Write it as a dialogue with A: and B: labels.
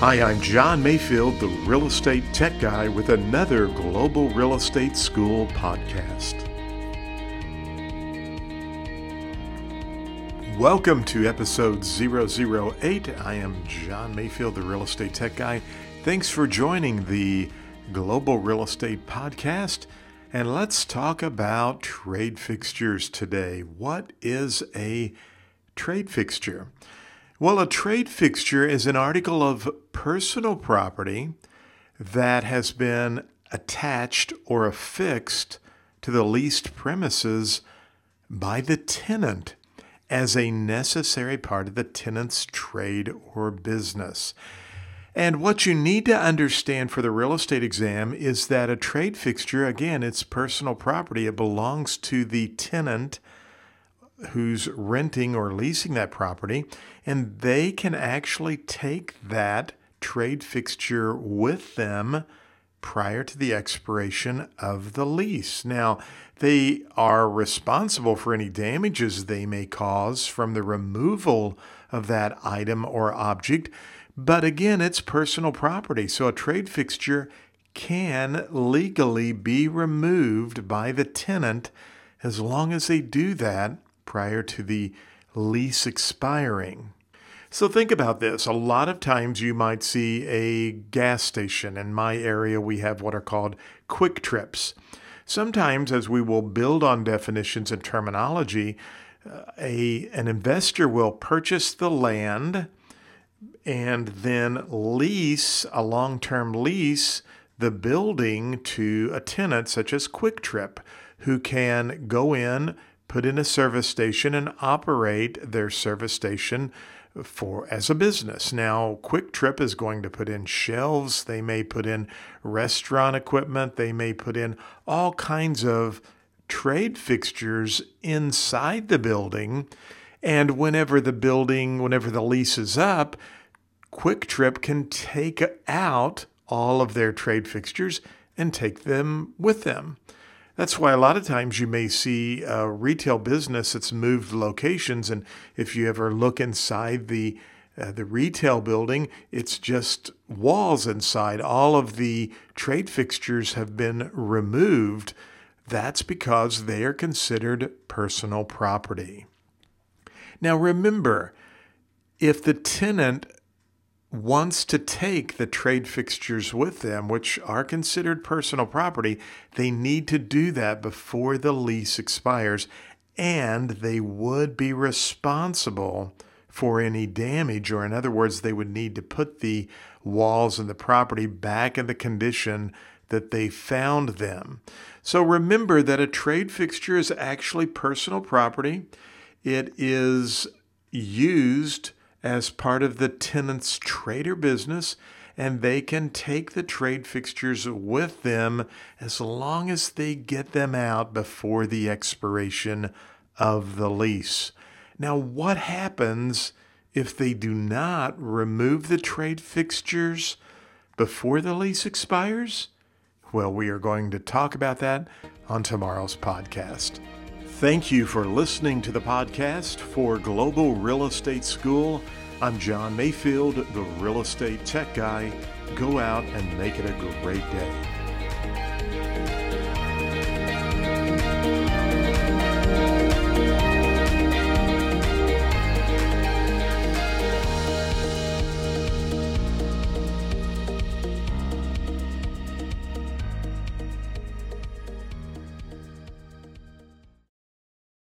A: Hi, I'm John Mayfield, the real estate tech guy, with another Global Real Estate School podcast. Welcome to episode 008. I am John Mayfield, the real estate tech guy. Thanks for joining the Global Real Estate Podcast. And let's talk about trade fixtures today. What is a trade fixture? Well, a trade fixture is an article of personal property that has been attached or affixed to the leased premises by the tenant as a necessary part of the tenant's trade or business. And what you need to understand for the real estate exam is that a trade fixture, again, it's personal property. It belongs to the tenant who's renting or leasing that property, and they can actually take that trade fixture with them prior to the expiration of the lease. Now, they are responsible for any damages they may cause from the removal of that item or object, but again, it's personal property, so a trade fixture can legally be removed by the tenant as long as they do that prior to the lease expiring. So think about this. A lot of times you might see a gas station. In my area, we have what are called QuikTrips. Sometimes, as we will build on definitions and terminology, uh, a, an investor will purchase the land and then lease a long term lease the building to a tenant such as QuikTrip, who can go in, put in a service station, and operate their service station for as a business. Now, QuikTrip is going to put in shelves, they may put in restaurant equipment, they may put in all kinds of trade fixtures inside the building. And whenever the building, whenever the lease is up, QuikTrip can take out all of their trade fixtures and take them with them. That's why a lot of times you may see a retail business that's moved locations, and if you ever look inside the uh, the retail building, it's just walls inside. All of the trade fixtures have been removed. That's because they are considered personal property. Now remember, if the tenant wants to take the trade fixtures with them, which are considered personal property, they need to do that before the lease expires, and they would be responsible for any damage, or in other words, they would need to put the walls and the property back in the condition that they found them. So remember that a trade fixture is actually personal property. It is used as part of the tenant's trade or business, and they can take the trade fixtures with them as long as they get them out before the expiration of the lease. Now, what happens if they do not remove the trade fixtures before the lease expires? Well, we are going to talk about that on tomorrow's podcast. Thank you for listening to the podcast for Global Real Estate School. I'm John Mayfield, the real estate tech guy. Go out and make it a great day.